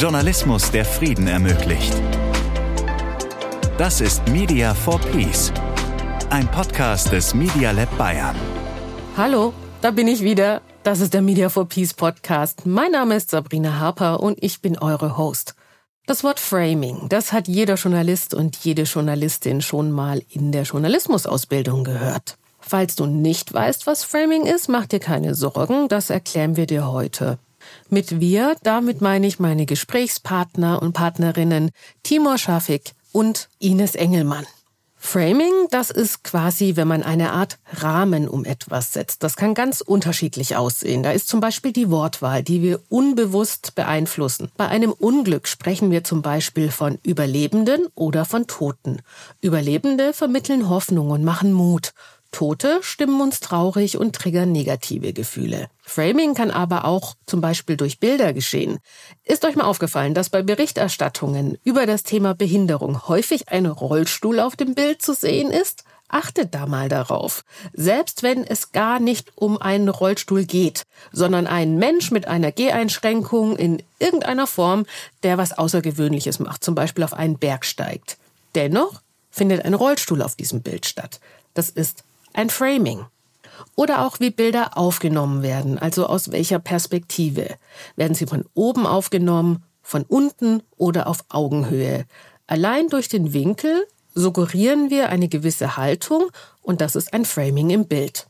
Journalismus, der Frieden ermöglicht. Das ist Media for Peace, ein Podcast des Media Lab Bayern. Hallo, da bin ich wieder. Das ist der Media for Peace Podcast. Mein Name ist Sabrina Harper und ich bin eure Host. Das Wort Framing, das hat jeder Journalist und jede Journalistin schon mal in der Journalismusausbildung gehört. Falls du nicht weißt, was Framing ist, mach dir keine Sorgen, das erklären wir dir heute. Mit wir, damit meine ich meine Gesprächspartner und Partnerinnen Timur Schafik und Ines Engelmann. Framing, das ist quasi, wenn man eine Art Rahmen um etwas setzt. Das kann ganz unterschiedlich aussehen. Da ist zum Beispiel die Wortwahl, die wir unbewusst beeinflussen. Bei einem Unglück sprechen wir zum Beispiel von Überlebenden oder von Toten. Überlebende vermitteln Hoffnung und machen Mut. Tote stimmen uns traurig und triggern negative Gefühle. Framing kann aber auch zum Beispiel durch Bilder geschehen. Ist euch mal aufgefallen, dass bei Berichterstattungen über das Thema Behinderung häufig ein Rollstuhl auf dem Bild zu sehen ist? Achtet da mal darauf. Selbst wenn es gar nicht um einen Rollstuhl geht, sondern einen Mensch mit einer Geheinschränkung in irgendeiner Form, der was Außergewöhnliches macht, zum Beispiel auf einen Berg steigt. Dennoch findet ein Rollstuhl auf diesem Bild statt. Das ist ein Framing. Oder auch wie Bilder aufgenommen werden, also aus welcher Perspektive. Werden sie von oben aufgenommen, von unten oder auf Augenhöhe. Allein durch den Winkel suggerieren wir eine gewisse Haltung und das ist ein Framing im Bild.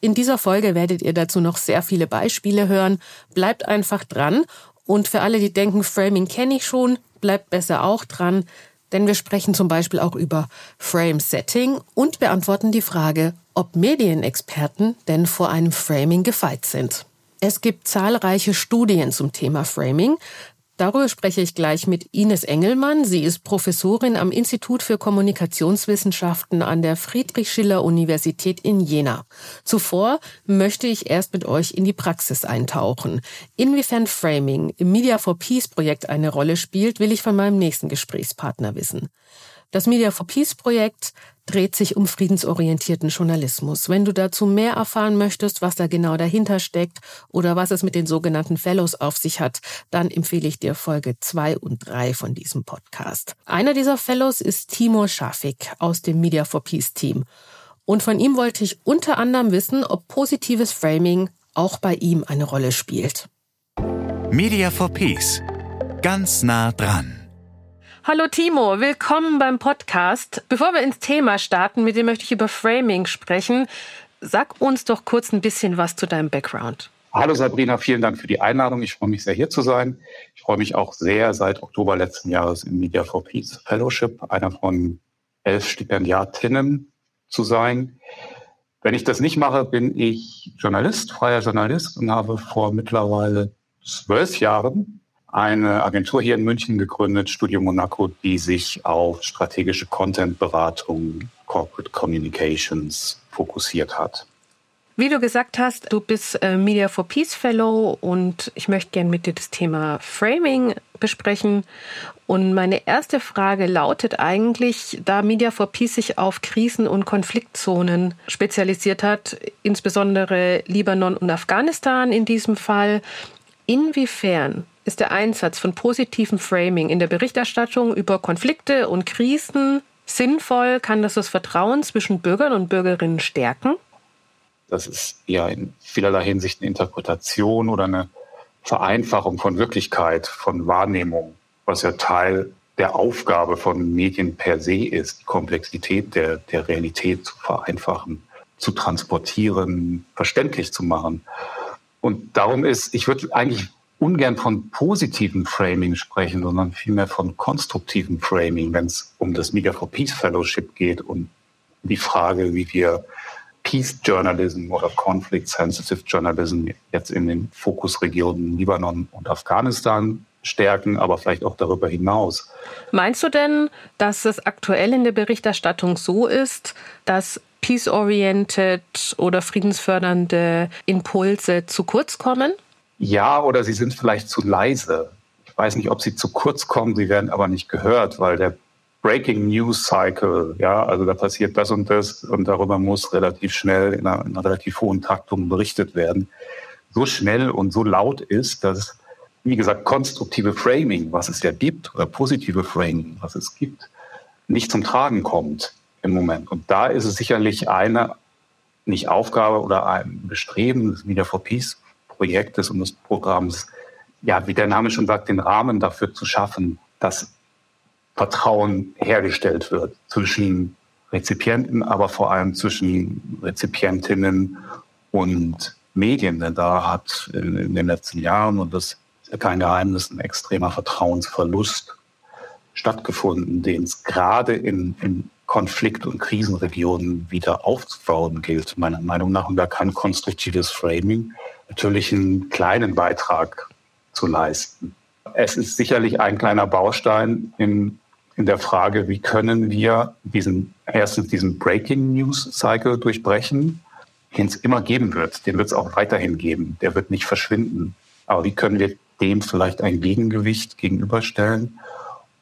In dieser Folge werdet ihr dazu noch sehr viele Beispiele hören. Bleibt einfach dran. Und für alle, die denken, Framing kenne ich schon, bleibt besser auch dran. Denn wir sprechen zum Beispiel auch über Frame Setting und beantworten die Frage, ob Medienexperten denn vor einem Framing gefeit sind. Es gibt zahlreiche Studien zum Thema Framing. Darüber spreche ich gleich mit Ines Engelmann. Sie ist Professorin am Institut für Kommunikationswissenschaften an der Friedrich-Schiller-Universität in Jena. Zuvor möchte ich erst mit euch in die Praxis eintauchen. Inwiefern Framing im Media for Peace Projekt eine Rolle spielt, will ich von meinem nächsten Gesprächspartner wissen. Das Media for Peace Projekt dreht sich um friedensorientierten Journalismus. Wenn du dazu mehr erfahren möchtest, was da genau dahinter steckt oder was es mit den sogenannten Fellows auf sich hat, dann empfehle ich dir Folge zwei und drei von diesem Podcast. Einer dieser Fellows ist Timur Schafik aus dem Media for Peace Team. Und von ihm wollte ich unter anderem wissen, ob positives Framing auch bei ihm eine Rolle spielt. Media for Peace. Ganz nah dran. Hallo Timo, willkommen beim Podcast. Bevor wir ins Thema starten, mit dem möchte ich über Framing sprechen. Sag uns doch kurz ein bisschen was zu deinem Background. Hallo Sabrina, vielen Dank für die Einladung. Ich freue mich sehr, hier zu sein. Ich freue mich auch sehr, seit Oktober letzten Jahres im Media for Peace Fellowship, einer von elf Stipendiatinnen zu sein. Wenn ich das nicht mache, bin ich Journalist, freier Journalist und habe vor mittlerweile zwölf Jahren eine Agentur hier in München gegründet, Studio Monaco, die sich auf strategische Content-Beratung, Corporate Communications fokussiert hat. Wie du gesagt hast, du bist äh, Media for Peace Fellow und ich möchte gerne mit dir das Thema Framing besprechen. Und meine erste Frage lautet eigentlich, da Media for Peace sich auf Krisen- und Konfliktzonen spezialisiert hat, insbesondere Libanon und Afghanistan in diesem Fall, inwiefern ist der Einsatz von positivem Framing in der Berichterstattung über Konflikte und Krisen sinnvoll? Kann das das Vertrauen zwischen Bürgern und Bürgerinnen stärken? Das ist eher in vielerlei Hinsicht eine Interpretation oder eine Vereinfachung von Wirklichkeit, von Wahrnehmung, was ja Teil der Aufgabe von Medien per se ist, die Komplexität der, der Realität zu vereinfachen, zu transportieren, verständlich zu machen. Und darum ist, ich würde eigentlich ungern von positivem Framing sprechen, sondern vielmehr von konstruktivem Framing, wenn es um das Media for Peace Fellowship geht und die Frage, wie wir Peace Journalism oder Conflict Sensitive Journalism jetzt in den Fokusregionen Libanon und Afghanistan stärken, aber vielleicht auch darüber hinaus. Meinst du denn, dass es aktuell in der Berichterstattung so ist, dass peace-oriented oder friedensfördernde Impulse zu kurz kommen? Ja, oder sie sind vielleicht zu leise. Ich weiß nicht, ob sie zu kurz kommen, sie werden aber nicht gehört, weil der Breaking News Cycle, ja, also da passiert das und das und darüber muss relativ schnell in einer, in einer relativ hohen Taktung berichtet werden, so schnell und so laut ist, dass wie gesagt, konstruktive Framing, was es ja gibt, oder positive Framing, was es gibt, nicht zum Tragen kommt im Moment. Und da ist es sicherlich eine, nicht Aufgabe oder ein Bestreben des Media for Peace Projektes und des Programms, ja, wie der Name schon sagt, den Rahmen dafür zu schaffen, dass Vertrauen hergestellt wird zwischen Rezipienten, aber vor allem zwischen Rezipientinnen und Medien. Denn da hat in, den letzten Jahren, und das ist ja kein Geheimnis, ein extremer Vertrauensverlust stattgefunden, den es gerade in, in Konflikt- und Krisenregionen wieder aufzubauen gilt, meiner Meinung nach. Und da kann konstruktives Framing natürlich einen kleinen Beitrag zu leisten. Es ist sicherlich ein kleiner Baustein in, in der Frage, wie können wir diesen, erstens diesen Breaking News Cycle durchbrechen, den es immer geben wird. Den wird es auch weiterhin geben. Der wird nicht verschwinden. Aber wie können wir dem vielleicht ein Gegengewicht gegenüberstellen?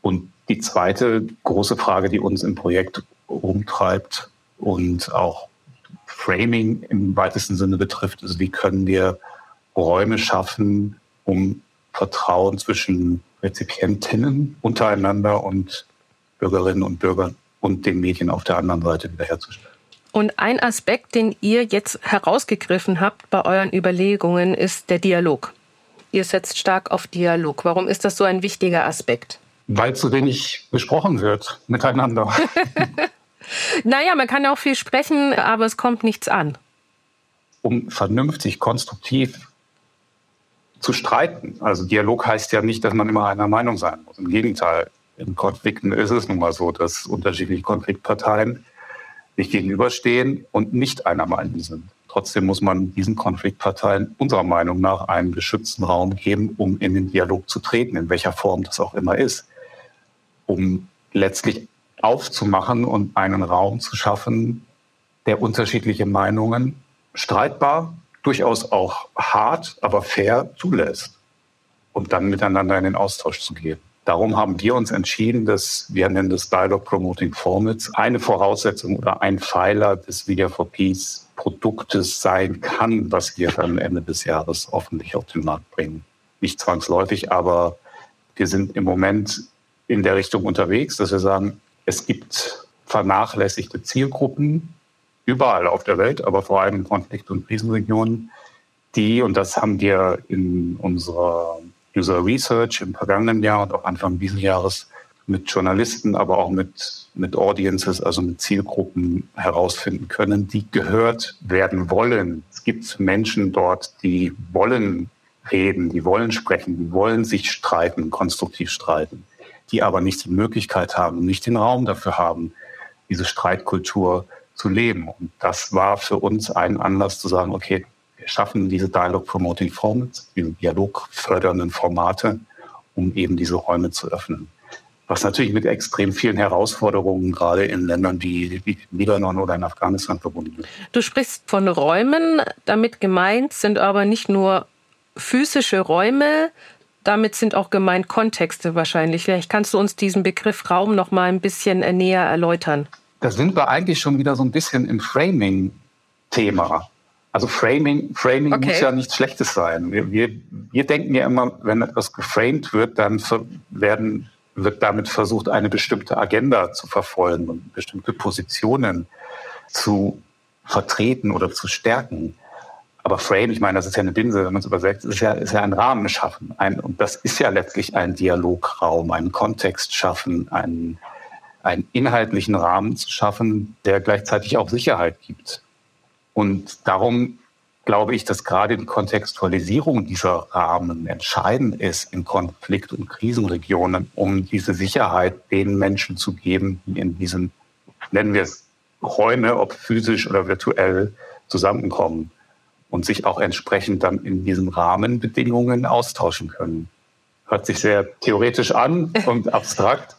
Und die zweite große Frage, die uns im Projekt umtreibt und auch Framing im weitesten Sinne betrifft, ist, wie können wir Räume schaffen, um Vertrauen zwischen Rezipientinnen untereinander und Bürgerinnen und Bürgern und den Medien auf der anderen Seite wiederherzustellen. Und ein Aspekt, den ihr jetzt herausgegriffen habt bei euren Überlegungen, ist der Dialog. Ihr setzt stark auf Dialog. Warum ist das so ein wichtiger Aspekt? Weil zu wenig besprochen wird miteinander. naja, man kann auch viel sprechen, aber es kommt nichts an. Um vernünftig, konstruktiv zu streiten. Also Dialog heißt ja nicht, dass man immer einer Meinung sein muss. Im Gegenteil, in Konflikten ist es nun mal so, dass unterschiedliche Konfliktparteien sich gegenüberstehen und nicht einer Meinung sind. Trotzdem muss man diesen Konfliktparteien unserer Meinung nach einen geschützten Raum geben, um in den Dialog zu treten, in welcher Form das auch immer ist, um letztlich aufzumachen und einen Raum zu schaffen, der unterschiedliche Meinungen streitbar, durchaus auch hart, aber fair zulässt und dann miteinander in den Austausch zu gehen. Darum haben wir uns entschieden, dass wir nennen das Dialogue Promoting Formats eine Voraussetzung oder ein Pfeiler des Media for Peace Produktes sein kann, was wir dann Ende des Jahres hoffentlich auf den Markt bringen. Nicht zwangsläufig, aber wir sind im Moment in der Richtung unterwegs, dass wir sagen, es gibt vernachlässigte Zielgruppen, überall auf der Welt, aber vor allem in Konflikt- und Krisenregionen, die, und das haben wir in unserer User Research im vergangenen Jahr und auch Anfang dieses Jahres mit Journalisten, aber auch mit, mit Audiences, also mit Zielgruppen herausfinden können, die gehört werden wollen. Es gibt Menschen dort, die wollen reden, die wollen sprechen, die wollen sich streiten, konstruktiv streiten, die aber nicht die Möglichkeit haben, nicht den Raum dafür haben, diese Streitkultur zu leben. Und das war für uns ein Anlass zu sagen, okay, wir schaffen diese Dialog Promoting Formats, diese dialogfördernden Formate, um eben diese Räume zu öffnen. Was natürlich mit extrem vielen Herausforderungen gerade in Ländern wie, wie Libanon oder in Afghanistan verbunden ist. Du sprichst von Räumen, damit gemeint sind aber nicht nur physische Räume, damit sind auch gemeint Kontexte wahrscheinlich. Vielleicht kannst du uns diesen Begriff Raum noch mal ein bisschen näher erläutern da sind wir eigentlich schon wieder so ein bisschen im Framing-Thema. Also Framing, Framing okay. muss ja nichts Schlechtes sein. Wir, wir, wir denken ja immer, wenn etwas geframed wird, dann werden, wird damit versucht, eine bestimmte Agenda zu verfolgen und bestimmte Positionen zu vertreten oder zu stärken. Aber Frame, ich meine, das ist ja eine Binse, wenn man es übersetzt, ist ja, ist ja ein Rahmen schaffen. Ein, und das ist ja letztlich ein Dialograum, einen Kontext schaffen, ein, einen inhaltlichen Rahmen zu schaffen, der gleichzeitig auch Sicherheit gibt. Und darum glaube ich, dass gerade die Kontextualisierung dieser Rahmen entscheidend ist in Konflikt- und Krisenregionen, um diese Sicherheit den Menschen zu geben, die in diesen, nennen wir es Räume, ob physisch oder virtuell, zusammenkommen und sich auch entsprechend dann in diesen Rahmenbedingungen austauschen können. Hört sich sehr theoretisch an und abstrakt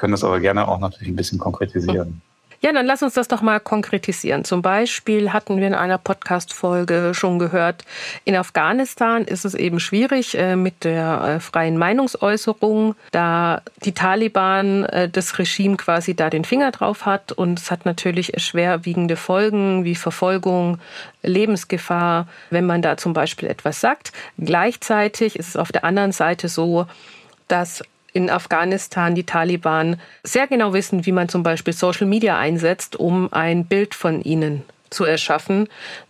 können das aber gerne auch natürlich ein bisschen konkretisieren. Ja, dann lass uns das doch mal konkretisieren. Zum Beispiel hatten wir in einer Podcast-Folge schon gehört, in Afghanistan ist es eben schwierig äh, mit der äh, freien Meinungsäußerung, da die Taliban äh, das Regime quasi da den Finger drauf hat und es hat natürlich schwerwiegende Folgen wie Verfolgung, Lebensgefahr, wenn man da zum Beispiel etwas sagt. Gleichzeitig ist es auf der anderen Seite so, dass in Afghanistan die Taliban sehr genau wissen, wie man zum Beispiel Social Media einsetzt, um ein Bild von ihnen zu erschaffen,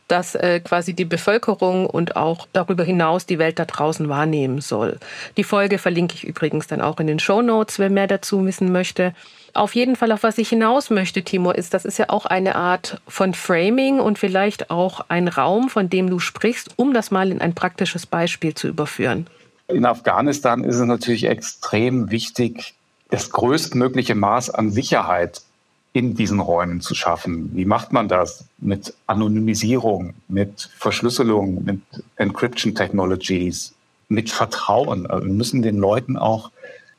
das äh, quasi die Bevölkerung und auch darüber hinaus die Welt da draußen wahrnehmen soll. Die Folge verlinke ich übrigens dann auch in den Show Notes, wer mehr dazu wissen möchte. Auf jeden Fall, auf was ich hinaus möchte, Timo, ist, das ist ja auch eine Art von Framing und vielleicht auch ein Raum, von dem du sprichst, um das mal in ein praktisches Beispiel zu überführen. In Afghanistan ist es natürlich extrem wichtig, das größtmögliche Maß an Sicherheit in diesen Räumen zu schaffen. Wie macht man das? Mit Anonymisierung, mit Verschlüsselung, mit Encryption Technologies, mit Vertrauen. Also wir müssen den Leuten auch,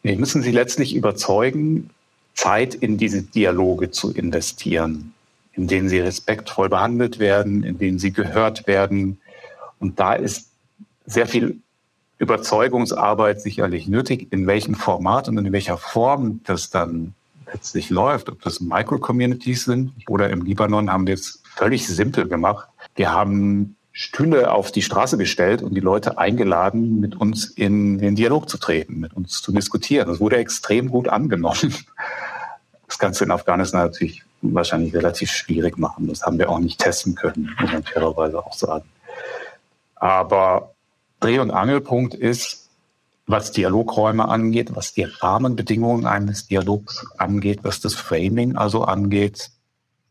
wir müssen sie letztlich überzeugen, Zeit in diese Dialoge zu investieren, in denen sie respektvoll behandelt werden, in denen sie gehört werden. Und da ist sehr viel Überzeugungsarbeit sicherlich nötig, in welchem Format und in welcher Form das dann letztlich läuft, ob das Micro-Communities sind oder im Libanon haben wir es völlig simpel gemacht. Wir haben Stühle auf die Straße gestellt und die Leute eingeladen, mit uns in den Dialog zu treten, mit uns zu diskutieren. Das wurde extrem gut angenommen. Das Ganze in Afghanistan natürlich wahrscheinlich relativ schwierig machen. Das haben wir auch nicht testen können, muss man fairerweise auch sagen. Aber Dreh- und Angelpunkt ist, was Dialogräume angeht, was die Rahmenbedingungen eines Dialogs angeht, was das Framing also angeht,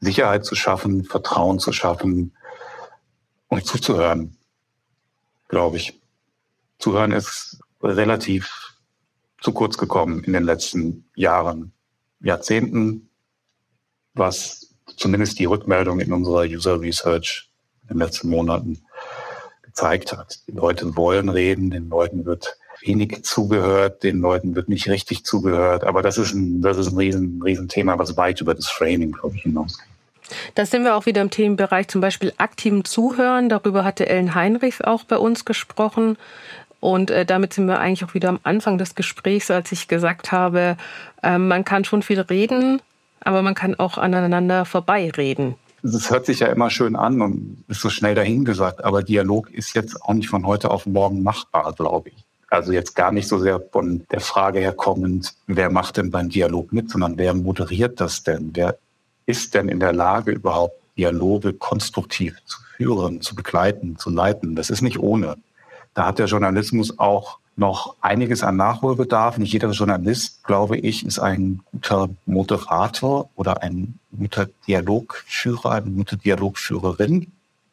Sicherheit zu schaffen, Vertrauen zu schaffen und zuzuhören, glaube ich. Zuhören ist relativ zu kurz gekommen in den letzten Jahren, Jahrzehnten, was zumindest die Rückmeldung in unserer User Research in den letzten Monaten gezeigt hat. Die Leute wollen reden, den Leuten wird wenig zugehört, den Leuten wird nicht richtig zugehört. Aber das ist ein, das ist ein riesen, riesen Thema, was weit über das Framing, glaube ich, hinausgeht. Da sind wir auch wieder im Themenbereich zum Beispiel aktiven Zuhören. Darüber hatte Ellen Heinrich auch bei uns gesprochen. Und äh, damit sind wir eigentlich auch wieder am Anfang des Gesprächs, als ich gesagt habe, äh, man kann schon viel reden, aber man kann auch aneinander vorbeireden das hört sich ja immer schön an und ist so schnell dahingesagt, aber Dialog ist jetzt auch nicht von heute auf morgen machbar, glaube ich. Also jetzt gar nicht so sehr von der Frage herkommend, wer macht denn beim Dialog mit, sondern wer moderiert das denn? Wer ist denn in der Lage, überhaupt Dialoge konstruktiv zu führen, zu begleiten, zu leiten? Das ist nicht ohne. Da hat der Journalismus auch noch einiges an Nachholbedarf. Nicht jeder Journalist, glaube ich, ist ein guter Moderator oder ein guter Dialogführer, eine gute Dialogführerin.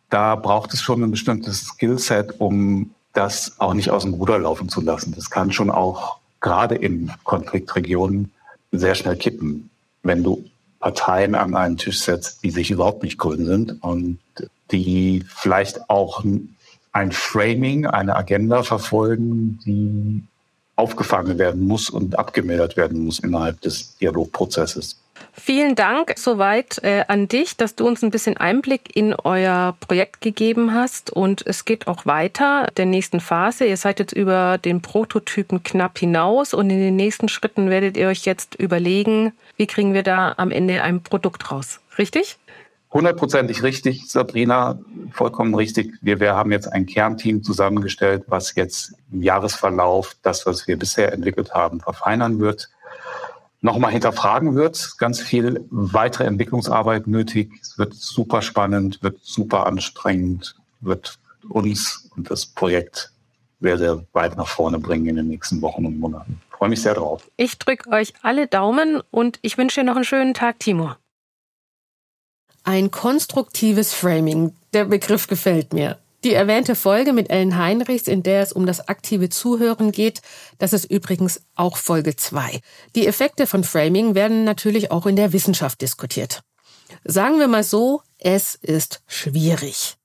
Da braucht es schon ein bestimmtes Skillset, um das auch nicht aus dem Ruder laufen zu lassen. Das kann schon auch gerade in Konfliktregionen sehr schnell kippen, wenn du Parteien an einen Tisch setzt, die sich überhaupt nicht grün sind und die vielleicht auch ein Framing, eine Agenda verfolgen, die aufgefangen werden muss und abgemildert werden muss innerhalb des Dialogprozesses. Vielen Dank soweit äh, an dich, dass du uns ein bisschen Einblick in euer Projekt gegeben hast. Und es geht auch weiter der nächsten Phase. Ihr seid jetzt über den Prototypen knapp hinaus und in den nächsten Schritten werdet ihr euch jetzt überlegen, wie kriegen wir da am Ende ein Produkt raus. Richtig? Hundertprozentig richtig, Sabrina, vollkommen richtig. Wir, wir haben jetzt ein Kernteam zusammengestellt, was jetzt im Jahresverlauf das, was wir bisher entwickelt haben, verfeinern wird, nochmal hinterfragen wird. Ganz viel weitere Entwicklungsarbeit nötig. Es wird super spannend, wird super anstrengend, wird uns und das Projekt sehr, sehr weit nach vorne bringen in den nächsten Wochen und Monaten. Ich freue mich sehr drauf. Ich drücke euch alle Daumen und ich wünsche dir noch einen schönen Tag, Timo. Ein konstruktives Framing. Der Begriff gefällt mir. Die erwähnte Folge mit Ellen Heinrichs, in der es um das aktive Zuhören geht, das ist übrigens auch Folge 2. Die Effekte von Framing werden natürlich auch in der Wissenschaft diskutiert. Sagen wir mal so, es ist schwierig.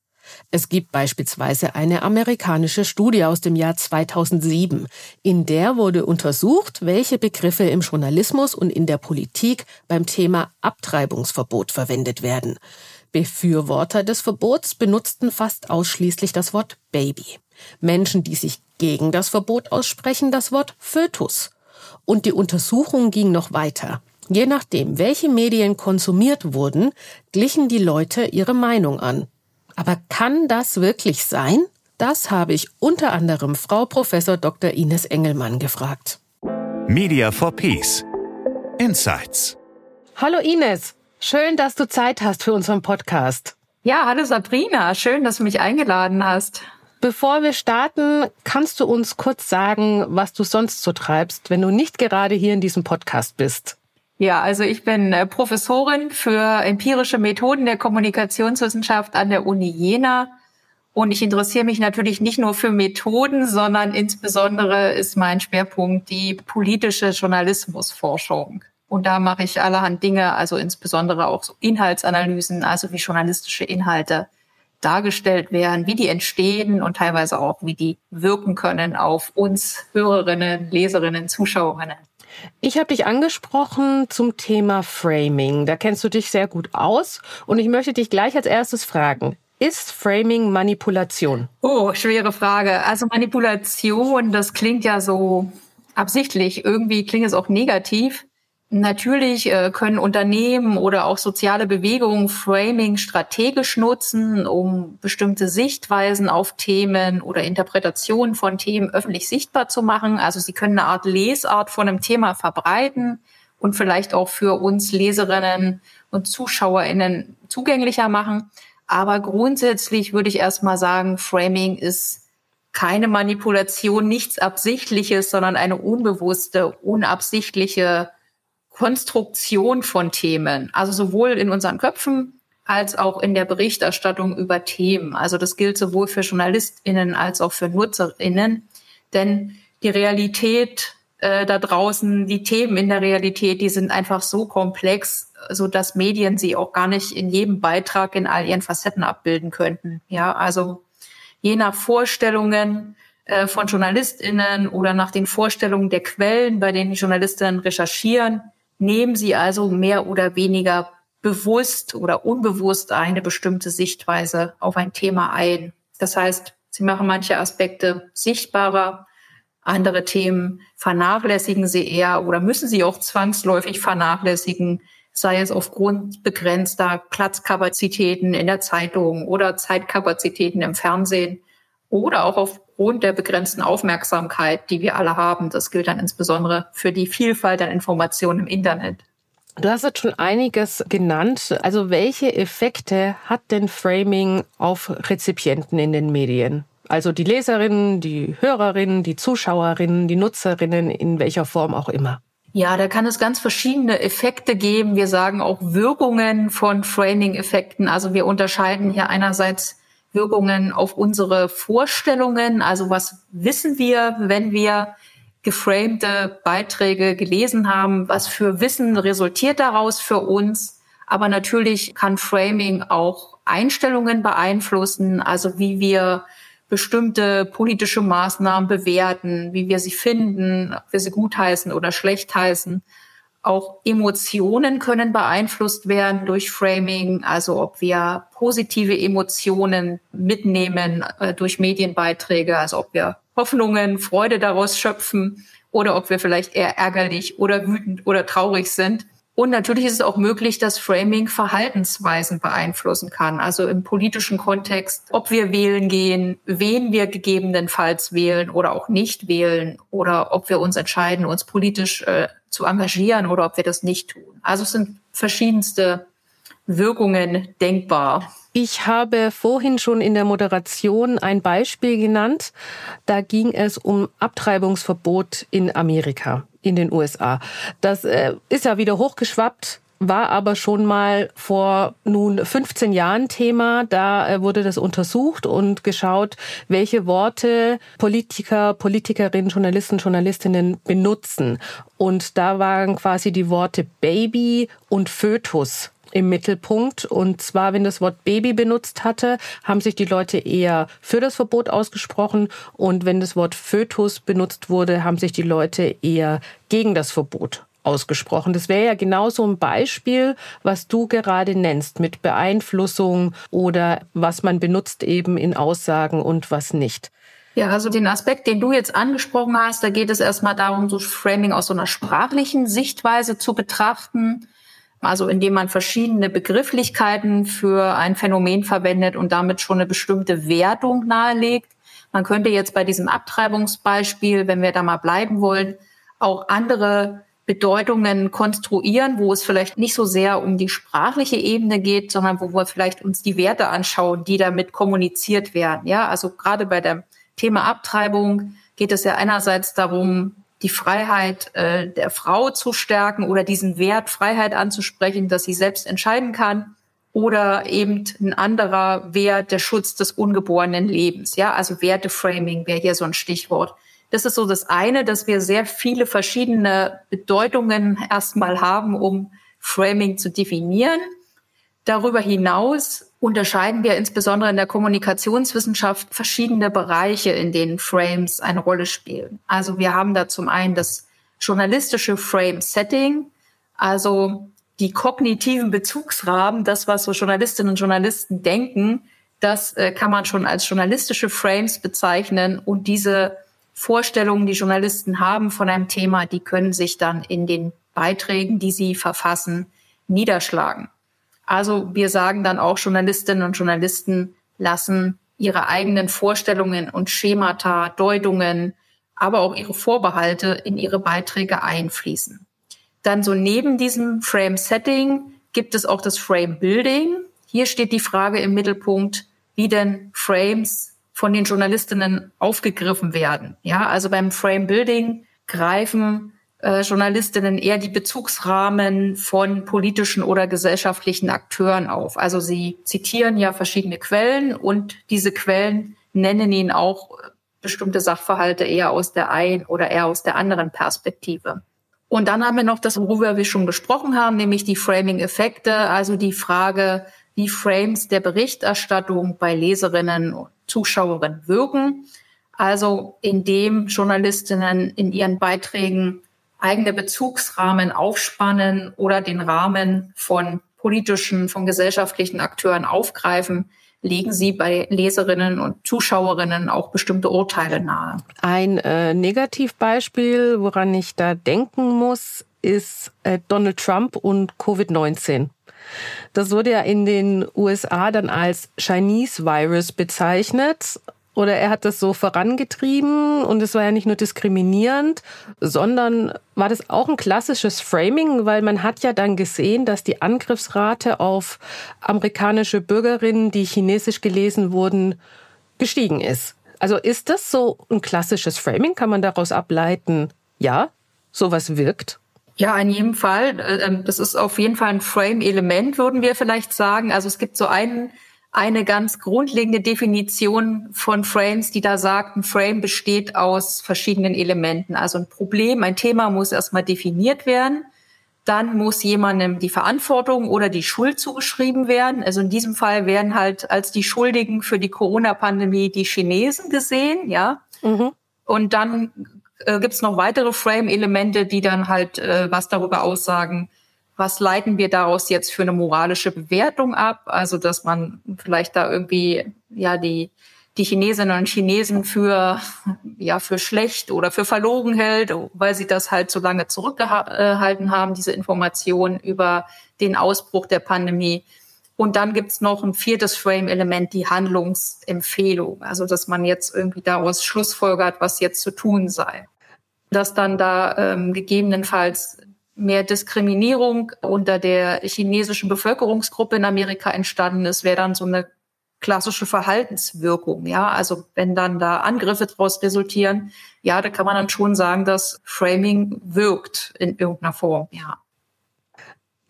Es gibt beispielsweise eine amerikanische Studie aus dem Jahr 2007. In der wurde untersucht, welche Begriffe im Journalismus und in der Politik beim Thema Abtreibungsverbot verwendet werden. Befürworter des Verbots benutzten fast ausschließlich das Wort Baby. Menschen, die sich gegen das Verbot aussprechen, das Wort Fötus. Und die Untersuchung ging noch weiter. Je nachdem, welche Medien konsumiert wurden, glichen die Leute ihre Meinung an. Aber kann das wirklich sein? Das habe ich unter anderem Frau Professor Dr. Ines Engelmann gefragt. Media for Peace. Insights. Hallo Ines. Schön, dass du Zeit hast für unseren Podcast. Ja, hallo Sabrina. Schön, dass du mich eingeladen hast. Bevor wir starten, kannst du uns kurz sagen, was du sonst so treibst, wenn du nicht gerade hier in diesem Podcast bist? Ja, also ich bin äh, Professorin für empirische Methoden der Kommunikationswissenschaft an der Uni Jena. Und ich interessiere mich natürlich nicht nur für Methoden, sondern insbesondere ist mein Schwerpunkt die politische Journalismusforschung. Und da mache ich allerhand Dinge, also insbesondere auch so Inhaltsanalysen, also wie journalistische Inhalte dargestellt werden, wie die entstehen und teilweise auch, wie die wirken können auf uns Hörerinnen, Leserinnen, Zuschauerinnen. Ich habe dich angesprochen zum Thema Framing. Da kennst du dich sehr gut aus und ich möchte dich gleich als erstes fragen. Ist Framing Manipulation? Oh, schwere Frage. Also Manipulation, das klingt ja so absichtlich. Irgendwie klingt es auch negativ. Natürlich äh, können Unternehmen oder auch soziale Bewegungen Framing strategisch nutzen, um bestimmte Sichtweisen auf Themen oder Interpretationen von Themen öffentlich sichtbar zu machen. Also sie können eine Art Lesart von einem Thema verbreiten und vielleicht auch für uns Leserinnen und Zuschauerinnen zugänglicher machen. Aber grundsätzlich würde ich erstmal sagen, Framing ist keine Manipulation, nichts Absichtliches, sondern eine unbewusste, unabsichtliche Konstruktion von Themen, also sowohl in unseren Köpfen als auch in der Berichterstattung über Themen. Also das gilt sowohl für JournalistInnen als auch für NutzerInnen. Denn die Realität äh, da draußen, die Themen in der Realität, die sind einfach so komplex, so dass Medien sie auch gar nicht in jedem Beitrag in all ihren Facetten abbilden könnten. Ja, also je nach Vorstellungen äh, von JournalistInnen oder nach den Vorstellungen der Quellen, bei denen die JournalistInnen recherchieren, nehmen sie also mehr oder weniger bewusst oder unbewusst eine bestimmte Sichtweise auf ein Thema ein. Das heißt, sie machen manche Aspekte sichtbarer, andere Themen vernachlässigen sie eher oder müssen sie auch zwangsläufig vernachlässigen, sei es aufgrund begrenzter Platzkapazitäten in der Zeitung oder Zeitkapazitäten im Fernsehen oder auch aufgrund der begrenzten Aufmerksamkeit, die wir alle haben. Das gilt dann insbesondere für die Vielfalt an Informationen im Internet. Du hast jetzt schon einiges genannt. Also welche Effekte hat denn Framing auf Rezipienten in den Medien? Also die Leserinnen, die Hörerinnen, die Zuschauerinnen, die Nutzerinnen, in welcher Form auch immer. Ja, da kann es ganz verschiedene Effekte geben. Wir sagen auch Wirkungen von Framing-Effekten. Also wir unterscheiden hier einerseits Wirkungen auf unsere Vorstellungen. Also was wissen wir, wenn wir geframte Beiträge gelesen haben? Was für Wissen resultiert daraus für uns? Aber natürlich kann Framing auch Einstellungen beeinflussen, also wie wir bestimmte politische Maßnahmen bewerten, wie wir sie finden, ob wir sie gutheißen oder schlecht heißen. Auch Emotionen können beeinflusst werden durch Framing, also ob wir positive Emotionen mitnehmen äh, durch Medienbeiträge, also ob wir Hoffnungen, Freude daraus schöpfen oder ob wir vielleicht eher ärgerlich oder wütend oder traurig sind. Und natürlich ist es auch möglich, dass Framing Verhaltensweisen beeinflussen kann. Also im politischen Kontext, ob wir wählen gehen, wen wir gegebenenfalls wählen oder auch nicht wählen oder ob wir uns entscheiden, uns politisch äh, zu engagieren oder ob wir das nicht tun. Also es sind verschiedenste Wirkungen denkbar. Ich habe vorhin schon in der Moderation ein Beispiel genannt. Da ging es um Abtreibungsverbot in Amerika, in den USA. Das äh, ist ja wieder hochgeschwappt war aber schon mal vor nun 15 Jahren Thema. Da äh, wurde das untersucht und geschaut, welche Worte Politiker, Politikerinnen, Journalisten, Journalistinnen benutzen. Und da waren quasi die Worte Baby und Fötus im Mittelpunkt. Und zwar, wenn das Wort Baby benutzt hatte, haben sich die Leute eher für das Verbot ausgesprochen. Und wenn das Wort Fötus benutzt wurde, haben sich die Leute eher gegen das Verbot ausgesprochen. Das wäre ja genau so ein Beispiel, was du gerade nennst, mit Beeinflussung oder was man benutzt eben in Aussagen und was nicht. Ja, also den Aspekt, den du jetzt angesprochen hast, da geht es erstmal darum, so Framing aus so einer sprachlichen Sichtweise zu betrachten. Also indem man verschiedene Begrifflichkeiten für ein Phänomen verwendet und damit schon eine bestimmte Wertung nahelegt. Man könnte jetzt bei diesem Abtreibungsbeispiel, wenn wir da mal bleiben wollen, auch andere Bedeutungen konstruieren, wo es vielleicht nicht so sehr um die sprachliche Ebene geht, sondern wo wir vielleicht uns die Werte anschauen, die damit kommuniziert werden. Ja, also gerade bei dem Thema Abtreibung geht es ja einerseits darum, die Freiheit äh, der Frau zu stärken oder diesen Wert Freiheit anzusprechen, dass sie selbst entscheiden kann oder eben ein anderer Wert der Schutz des ungeborenen Lebens. Ja, also Werteframing wäre hier so ein Stichwort. Das ist so das eine, dass wir sehr viele verschiedene Bedeutungen erstmal haben, um Framing zu definieren. Darüber hinaus unterscheiden wir insbesondere in der Kommunikationswissenschaft verschiedene Bereiche, in denen Frames eine Rolle spielen. Also wir haben da zum einen das journalistische Frame-Setting, also die kognitiven Bezugsrahmen, das, was so Journalistinnen und Journalisten denken, das äh, kann man schon als journalistische Frames bezeichnen und diese Vorstellungen, die Journalisten haben von einem Thema, die können sich dann in den Beiträgen, die sie verfassen, niederschlagen. Also wir sagen dann auch, Journalistinnen und Journalisten lassen ihre eigenen Vorstellungen und Schemata, Deutungen, aber auch ihre Vorbehalte in ihre Beiträge einfließen. Dann so neben diesem Frame Setting gibt es auch das Frame Building. Hier steht die Frage im Mittelpunkt, wie denn Frames von den Journalistinnen aufgegriffen werden. Ja, also beim Frame Building greifen äh, Journalistinnen eher die Bezugsrahmen von politischen oder gesellschaftlichen Akteuren auf. Also sie zitieren ja verschiedene Quellen und diese Quellen nennen ihnen auch bestimmte Sachverhalte eher aus der einen oder eher aus der anderen Perspektive. Und dann haben wir noch das, worüber wir schon gesprochen haben, nämlich die Framing-Effekte, also die Frage, wie Frames der Berichterstattung bei Leserinnen und Zuschauerinnen wirken. Also indem Journalistinnen in ihren Beiträgen eigene Bezugsrahmen aufspannen oder den Rahmen von politischen, von gesellschaftlichen Akteuren aufgreifen, legen sie bei Leserinnen und Zuschauerinnen auch bestimmte Urteile nahe. Ein äh, Negativbeispiel, woran ich da denken muss, ist äh, Donald Trump und Covid-19. Das wurde ja in den USA dann als Chinese Virus bezeichnet. Oder er hat das so vorangetrieben und es war ja nicht nur diskriminierend, sondern war das auch ein klassisches Framing, weil man hat ja dann gesehen, dass die Angriffsrate auf amerikanische Bürgerinnen, die chinesisch gelesen wurden, gestiegen ist. Also ist das so ein klassisches Framing? Kann man daraus ableiten, ja, sowas wirkt? Ja, in jedem Fall. Äh, ähm, das ist auf jeden Fall ein Frame-Element, würden wir vielleicht sagen. Also es gibt so einen, eine ganz grundlegende Definition von Frames, die da sagt, ein Frame besteht aus verschiedenen Elementen. Also ein Problem, ein Thema muss erstmal definiert werden. Dann muss jemandem die Verantwortung oder die Schuld zugeschrieben werden. Also in diesem Fall werden halt als die Schuldigen für die Corona-Pandemie die Chinesen gesehen, ja. Mhm. Und dann äh, gibt es noch weitere Frame-Elemente, die dann halt äh, was darüber aussagen, was leiten wir daraus jetzt für eine moralische Bewertung ab? Also, dass man vielleicht da irgendwie, ja, die, die Chinesinnen und Chinesen für, ja, für schlecht oder für verlogen hält, weil sie das halt so lange zurückgehalten haben, diese Informationen über den Ausbruch der Pandemie. Und dann gibt's noch ein viertes Frame-Element, die Handlungsempfehlung. Also, dass man jetzt irgendwie daraus schlussfolgert, was jetzt zu tun sei dass dann da ähm, gegebenenfalls mehr Diskriminierung unter der chinesischen Bevölkerungsgruppe in Amerika entstanden ist, wäre dann so eine klassische Verhaltenswirkung. Ja, also wenn dann da Angriffe daraus resultieren, ja, da kann man dann schon sagen, dass Framing wirkt in irgendeiner Form. Ja.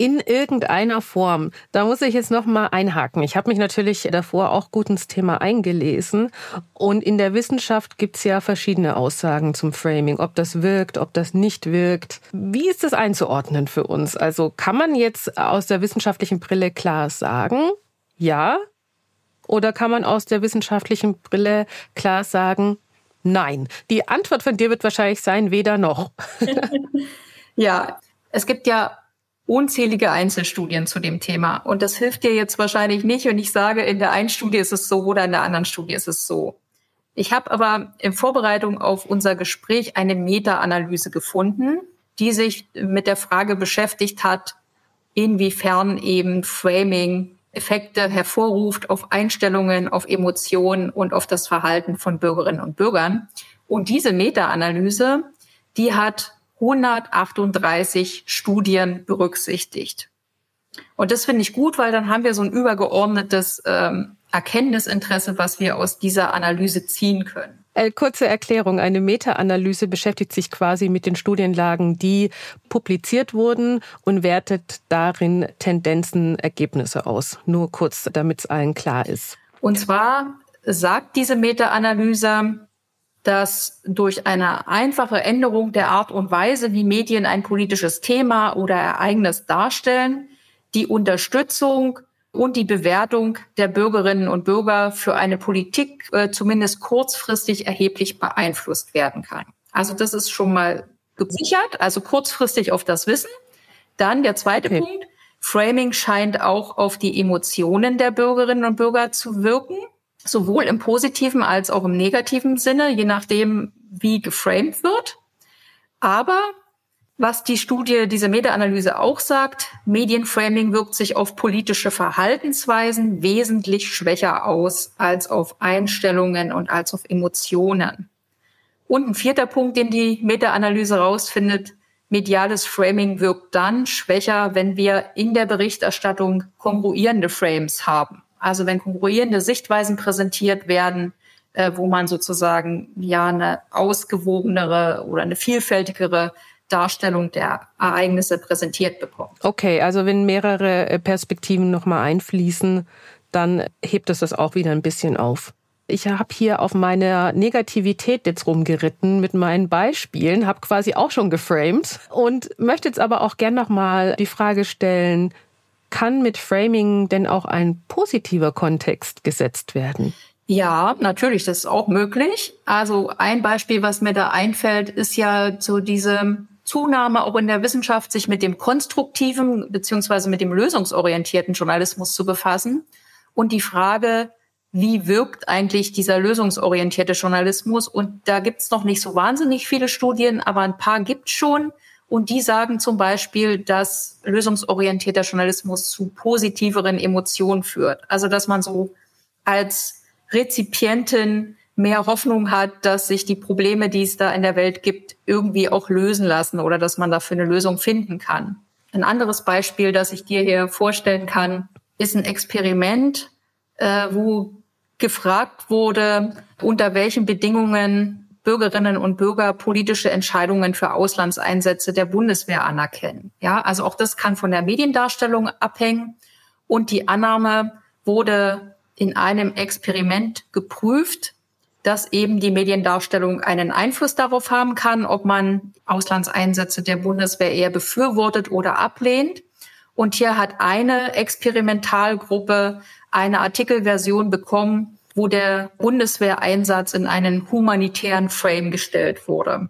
In irgendeiner Form. Da muss ich jetzt noch mal einhaken. Ich habe mich natürlich davor auch gut ins Thema eingelesen und in der Wissenschaft gibt's ja verschiedene Aussagen zum Framing, ob das wirkt, ob das nicht wirkt. Wie ist das einzuordnen für uns? Also kann man jetzt aus der wissenschaftlichen Brille klar sagen, ja, oder kann man aus der wissenschaftlichen Brille klar sagen, nein? Die Antwort von dir wird wahrscheinlich sein, weder noch. ja, es gibt ja unzählige Einzelstudien zu dem Thema. Und das hilft dir jetzt wahrscheinlich nicht, wenn ich sage, in der einen Studie ist es so oder in der anderen Studie ist es so. Ich habe aber in Vorbereitung auf unser Gespräch eine Meta-Analyse gefunden, die sich mit der Frage beschäftigt hat, inwiefern eben Framing Effekte hervorruft auf Einstellungen, auf Emotionen und auf das Verhalten von Bürgerinnen und Bürgern. Und diese Meta-Analyse, die hat 138 Studien berücksichtigt. Und das finde ich gut, weil dann haben wir so ein übergeordnetes ähm, Erkenntnisinteresse, was wir aus dieser Analyse ziehen können. Äh, kurze Erklärung. Eine Meta-Analyse beschäftigt sich quasi mit den Studienlagen, die publiziert wurden und wertet darin Tendenzen, Ergebnisse aus. Nur kurz, damit es allen klar ist. Und zwar sagt diese Meta-Analyse, dass durch eine einfache Änderung der Art und Weise, wie Medien ein politisches Thema oder Ereignis darstellen, die Unterstützung und die Bewertung der Bürgerinnen und Bürger für eine Politik äh, zumindest kurzfristig erheblich beeinflusst werden kann. Also das ist schon mal gesichert, also kurzfristig auf das Wissen. Dann der zweite okay. Punkt. Framing scheint auch auf die Emotionen der Bürgerinnen und Bürger zu wirken sowohl im positiven als auch im negativen Sinne, je nachdem, wie geframed wird. Aber was die Studie, diese Meta-Analyse auch sagt, Medienframing wirkt sich auf politische Verhaltensweisen wesentlich schwächer aus als auf Einstellungen und als auf Emotionen. Und ein vierter Punkt, den die Meta-Analyse rausfindet, mediales Framing wirkt dann schwächer, wenn wir in der Berichterstattung kongruierende Frames haben. Also wenn konkurrierende Sichtweisen präsentiert werden, äh, wo man sozusagen ja eine ausgewogenere oder eine vielfältigere Darstellung der Ereignisse präsentiert bekommt. Okay, also wenn mehrere äh, Perspektiven nochmal einfließen, dann hebt es das auch wieder ein bisschen auf. Ich habe hier auf meiner Negativität jetzt rumgeritten mit meinen Beispielen, habe quasi auch schon geframed und möchte jetzt aber auch gern nochmal die Frage stellen, kann mit Framing denn auch ein positiver Kontext gesetzt werden? Ja, natürlich, das ist auch möglich. Also ein Beispiel, was mir da einfällt, ist ja so diese Zunahme auch in der Wissenschaft, sich mit dem konstruktiven beziehungsweise mit dem lösungsorientierten Journalismus zu befassen und die Frage, wie wirkt eigentlich dieser lösungsorientierte Journalismus? Und da gibt's noch nicht so wahnsinnig viele Studien, aber ein paar gibt's schon. Und die sagen zum Beispiel, dass lösungsorientierter Journalismus zu positiveren Emotionen führt. Also dass man so als Rezipientin mehr Hoffnung hat, dass sich die Probleme, die es da in der Welt gibt, irgendwie auch lösen lassen oder dass man dafür eine Lösung finden kann. Ein anderes Beispiel, das ich dir hier vorstellen kann, ist ein Experiment, äh, wo gefragt wurde, unter welchen Bedingungen Bürgerinnen und Bürger politische Entscheidungen für Auslandseinsätze der Bundeswehr anerkennen. Ja, also auch das kann von der Mediendarstellung abhängen. Und die Annahme wurde in einem Experiment geprüft, dass eben die Mediendarstellung einen Einfluss darauf haben kann, ob man Auslandseinsätze der Bundeswehr eher befürwortet oder ablehnt. Und hier hat eine Experimentalgruppe eine Artikelversion bekommen, wo der Bundeswehreinsatz in einen humanitären Frame gestellt wurde.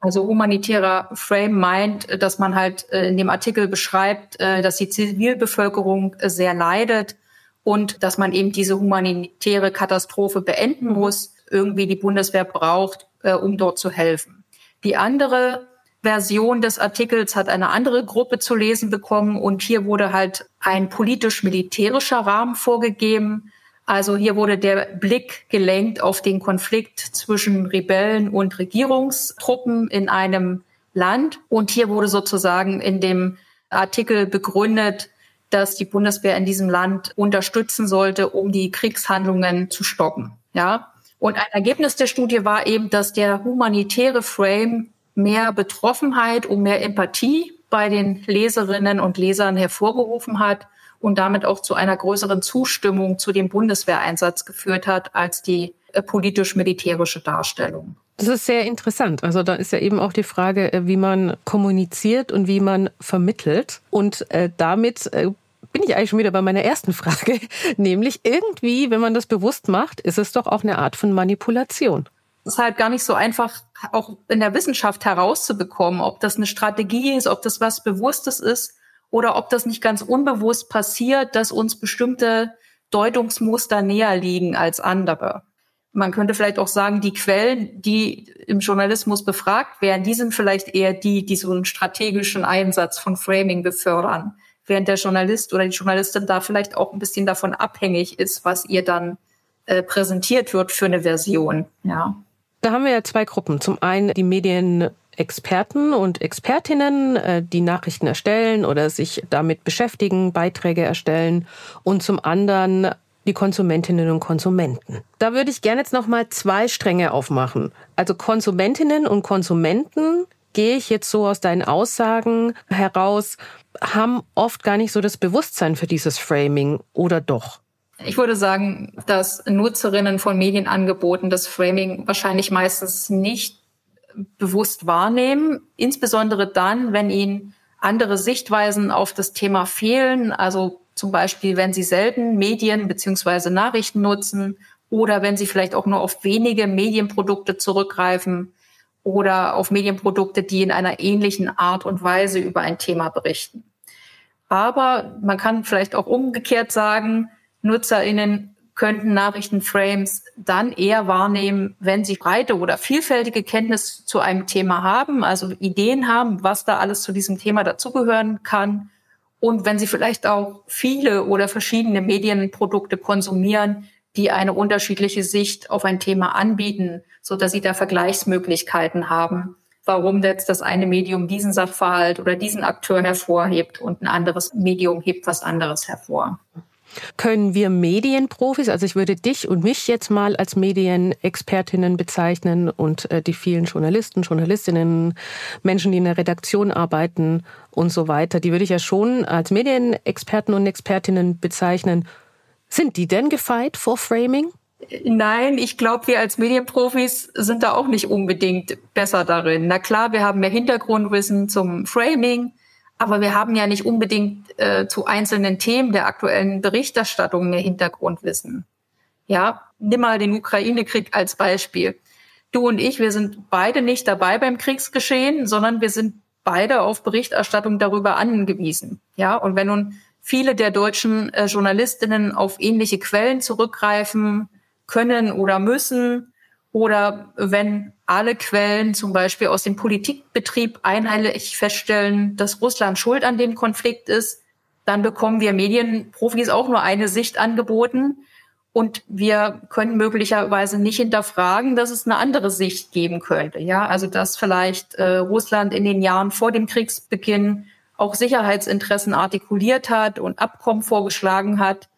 Also humanitärer Frame meint, dass man halt äh, in dem Artikel beschreibt, äh, dass die Zivilbevölkerung sehr leidet und dass man eben diese humanitäre Katastrophe beenden muss, irgendwie die Bundeswehr braucht, äh, um dort zu helfen. Die andere Version des Artikels hat eine andere Gruppe zu lesen bekommen und hier wurde halt ein politisch-militärischer Rahmen vorgegeben, also hier wurde der Blick gelenkt auf den Konflikt zwischen Rebellen und Regierungstruppen in einem Land. Und hier wurde sozusagen in dem Artikel begründet, dass die Bundeswehr in diesem Land unterstützen sollte, um die Kriegshandlungen zu stoppen. Ja. Und ein Ergebnis der Studie war eben, dass der humanitäre Frame mehr Betroffenheit und mehr Empathie bei den Leserinnen und Lesern hervorgerufen hat und damit auch zu einer größeren Zustimmung zu dem Bundeswehreinsatz geführt hat als die äh, politisch-militärische Darstellung. Das ist sehr interessant. Also da ist ja eben auch die Frage, äh, wie man kommuniziert und wie man vermittelt. Und äh, damit äh, bin ich eigentlich schon wieder bei meiner ersten Frage, nämlich irgendwie, wenn man das bewusst macht, ist es doch auch eine Art von Manipulation. Es ist halt gar nicht so einfach, auch in der Wissenschaft herauszubekommen, ob das eine Strategie ist, ob das was Bewusstes ist oder ob das nicht ganz unbewusst passiert, dass uns bestimmte Deutungsmuster näher liegen als andere. Man könnte vielleicht auch sagen, die Quellen, die im Journalismus befragt werden, die sind vielleicht eher die, die so einen strategischen Einsatz von Framing befördern während der Journalist oder die Journalistin da vielleicht auch ein bisschen davon abhängig ist, was ihr dann äh, präsentiert wird für eine Version. Ja. Da haben wir ja zwei Gruppen. Zum einen die Medienexperten und Expertinnen, äh, die Nachrichten erstellen oder sich damit beschäftigen, Beiträge erstellen und zum anderen die Konsumentinnen und Konsumenten. Da würde ich gerne jetzt noch mal zwei Stränge aufmachen. Also Konsumentinnen und Konsumenten gehe ich jetzt so aus deinen Aussagen heraus, haben oft gar nicht so das Bewusstsein für dieses Framing oder doch? Ich würde sagen, dass Nutzerinnen von Medienangeboten das Framing wahrscheinlich meistens nicht bewusst wahrnehmen, insbesondere dann, wenn ihnen andere Sichtweisen auf das Thema fehlen, also zum Beispiel, wenn sie selten Medien beziehungsweise Nachrichten nutzen oder wenn sie vielleicht auch nur auf wenige Medienprodukte zurückgreifen, oder auf Medienprodukte, die in einer ähnlichen Art und Weise über ein Thema berichten. Aber man kann vielleicht auch umgekehrt sagen, Nutzerinnen könnten Nachrichtenframes dann eher wahrnehmen, wenn sie breite oder vielfältige Kenntnis zu einem Thema haben, also Ideen haben, was da alles zu diesem Thema dazugehören kann. Und wenn sie vielleicht auch viele oder verschiedene Medienprodukte konsumieren, die eine unterschiedliche Sicht auf ein Thema anbieten, so dass sie da Vergleichsmöglichkeiten haben, warum jetzt das eine Medium diesen Sachverhalt oder diesen Akteur hervorhebt und ein anderes Medium hebt was anderes hervor. Können wir Medienprofis, also ich würde dich und mich jetzt mal als Medienexpertinnen bezeichnen und äh, die vielen Journalisten, Journalistinnen, Menschen, die in der Redaktion arbeiten und so weiter, die würde ich ja schon als Medienexperten und Expertinnen bezeichnen. Sind die denn gefeit vor Framing? Nein, ich glaube, wir als Medienprofis sind da auch nicht unbedingt besser darin. Na klar, wir haben mehr Hintergrundwissen zum Framing, aber wir haben ja nicht unbedingt äh, zu einzelnen Themen der aktuellen Berichterstattung mehr Hintergrundwissen. Ja, nimm mal den Ukraine-Krieg als Beispiel. Du und ich, wir sind beide nicht dabei beim Kriegsgeschehen, sondern wir sind beide auf Berichterstattung darüber angewiesen. Ja, und wenn nun viele der deutschen äh, Journalistinnen auf ähnliche Quellen zurückgreifen können oder müssen. Oder wenn alle Quellen zum Beispiel aus dem Politikbetrieb einheitlich feststellen, dass Russland schuld an dem Konflikt ist, dann bekommen wir Medienprofis auch nur eine Sicht angeboten. Und wir können möglicherweise nicht hinterfragen, dass es eine andere Sicht geben könnte. Ja, also dass vielleicht äh, Russland in den Jahren vor dem Kriegsbeginn auch Sicherheitsinteressen artikuliert hat und Abkommen vorgeschlagen hat,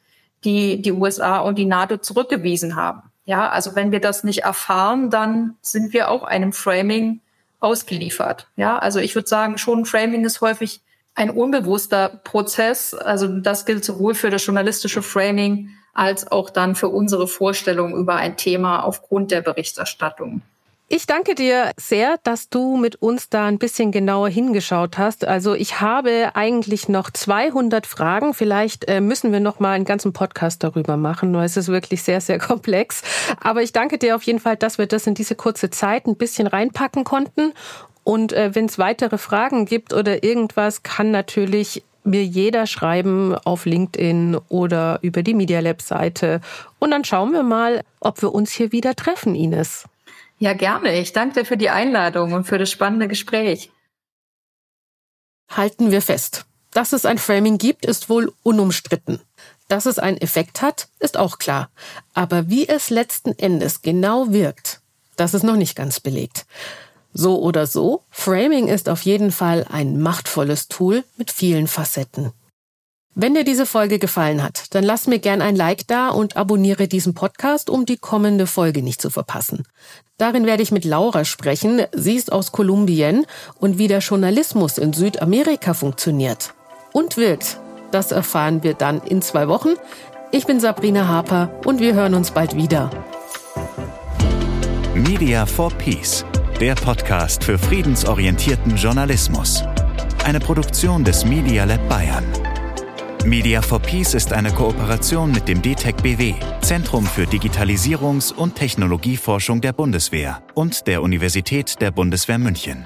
die die USA und die NATO zurückgewiesen haben. Ja, also wenn wir das nicht erfahren, dann sind wir auch einem Framing ausgeliefert. Ja, also ich würde sagen, schon Framing ist häufig ein unbewusster Prozess. Also das gilt sowohl für das journalistische Framing als auch dann für unsere Vorstellung über ein Thema aufgrund der Berichterstattung. Ich danke dir sehr, dass du mit uns da ein bisschen genauer hingeschaut hast. Also ich habe eigentlich noch 200 Fragen. Vielleicht äh, müssen wir noch mal einen ganzen Podcast darüber machen, weil es ist wirklich sehr, sehr komplex. Aber ich danke dir auf jeden Fall, dass wir das in diese kurze Zeit ein bisschen reinpacken konnten. Und äh, wenn es weitere Fragen gibt oder irgendwas, kann natürlich mir jeder schreiben auf LinkedIn oder über die Media Lab Seite. Und dann schauen wir mal, ob wir uns hier wieder treffen, Ines. Ja, gerne. Ich danke dir für die Einladung und für das spannende Gespräch. Halten wir fest. Dass es ein Framing gibt, ist wohl unumstritten. Dass es einen Effekt hat, ist auch klar. Aber wie es letzten Endes genau wirkt, das ist noch nicht ganz belegt. So oder so, Framing ist auf jeden Fall ein machtvolles Tool mit vielen Facetten. Wenn dir diese Folge gefallen hat, dann lass mir gern ein Like da und abonniere diesen Podcast, um die kommende Folge nicht zu verpassen. Darin werde ich mit Laura sprechen. Sie ist aus Kolumbien und wie der Journalismus in Südamerika funktioniert und wirkt. Das erfahren wir dann in zwei Wochen. Ich bin Sabrina Harper und wir hören uns bald wieder. Media for Peace, der Podcast für friedensorientierten Journalismus. Eine Produktion des Media Lab Bayern. Media for Peace ist eine Kooperation mit dem DTEC BW, Zentrum für Digitalisierungs- und Technologieforschung der Bundeswehr und der Universität der Bundeswehr München.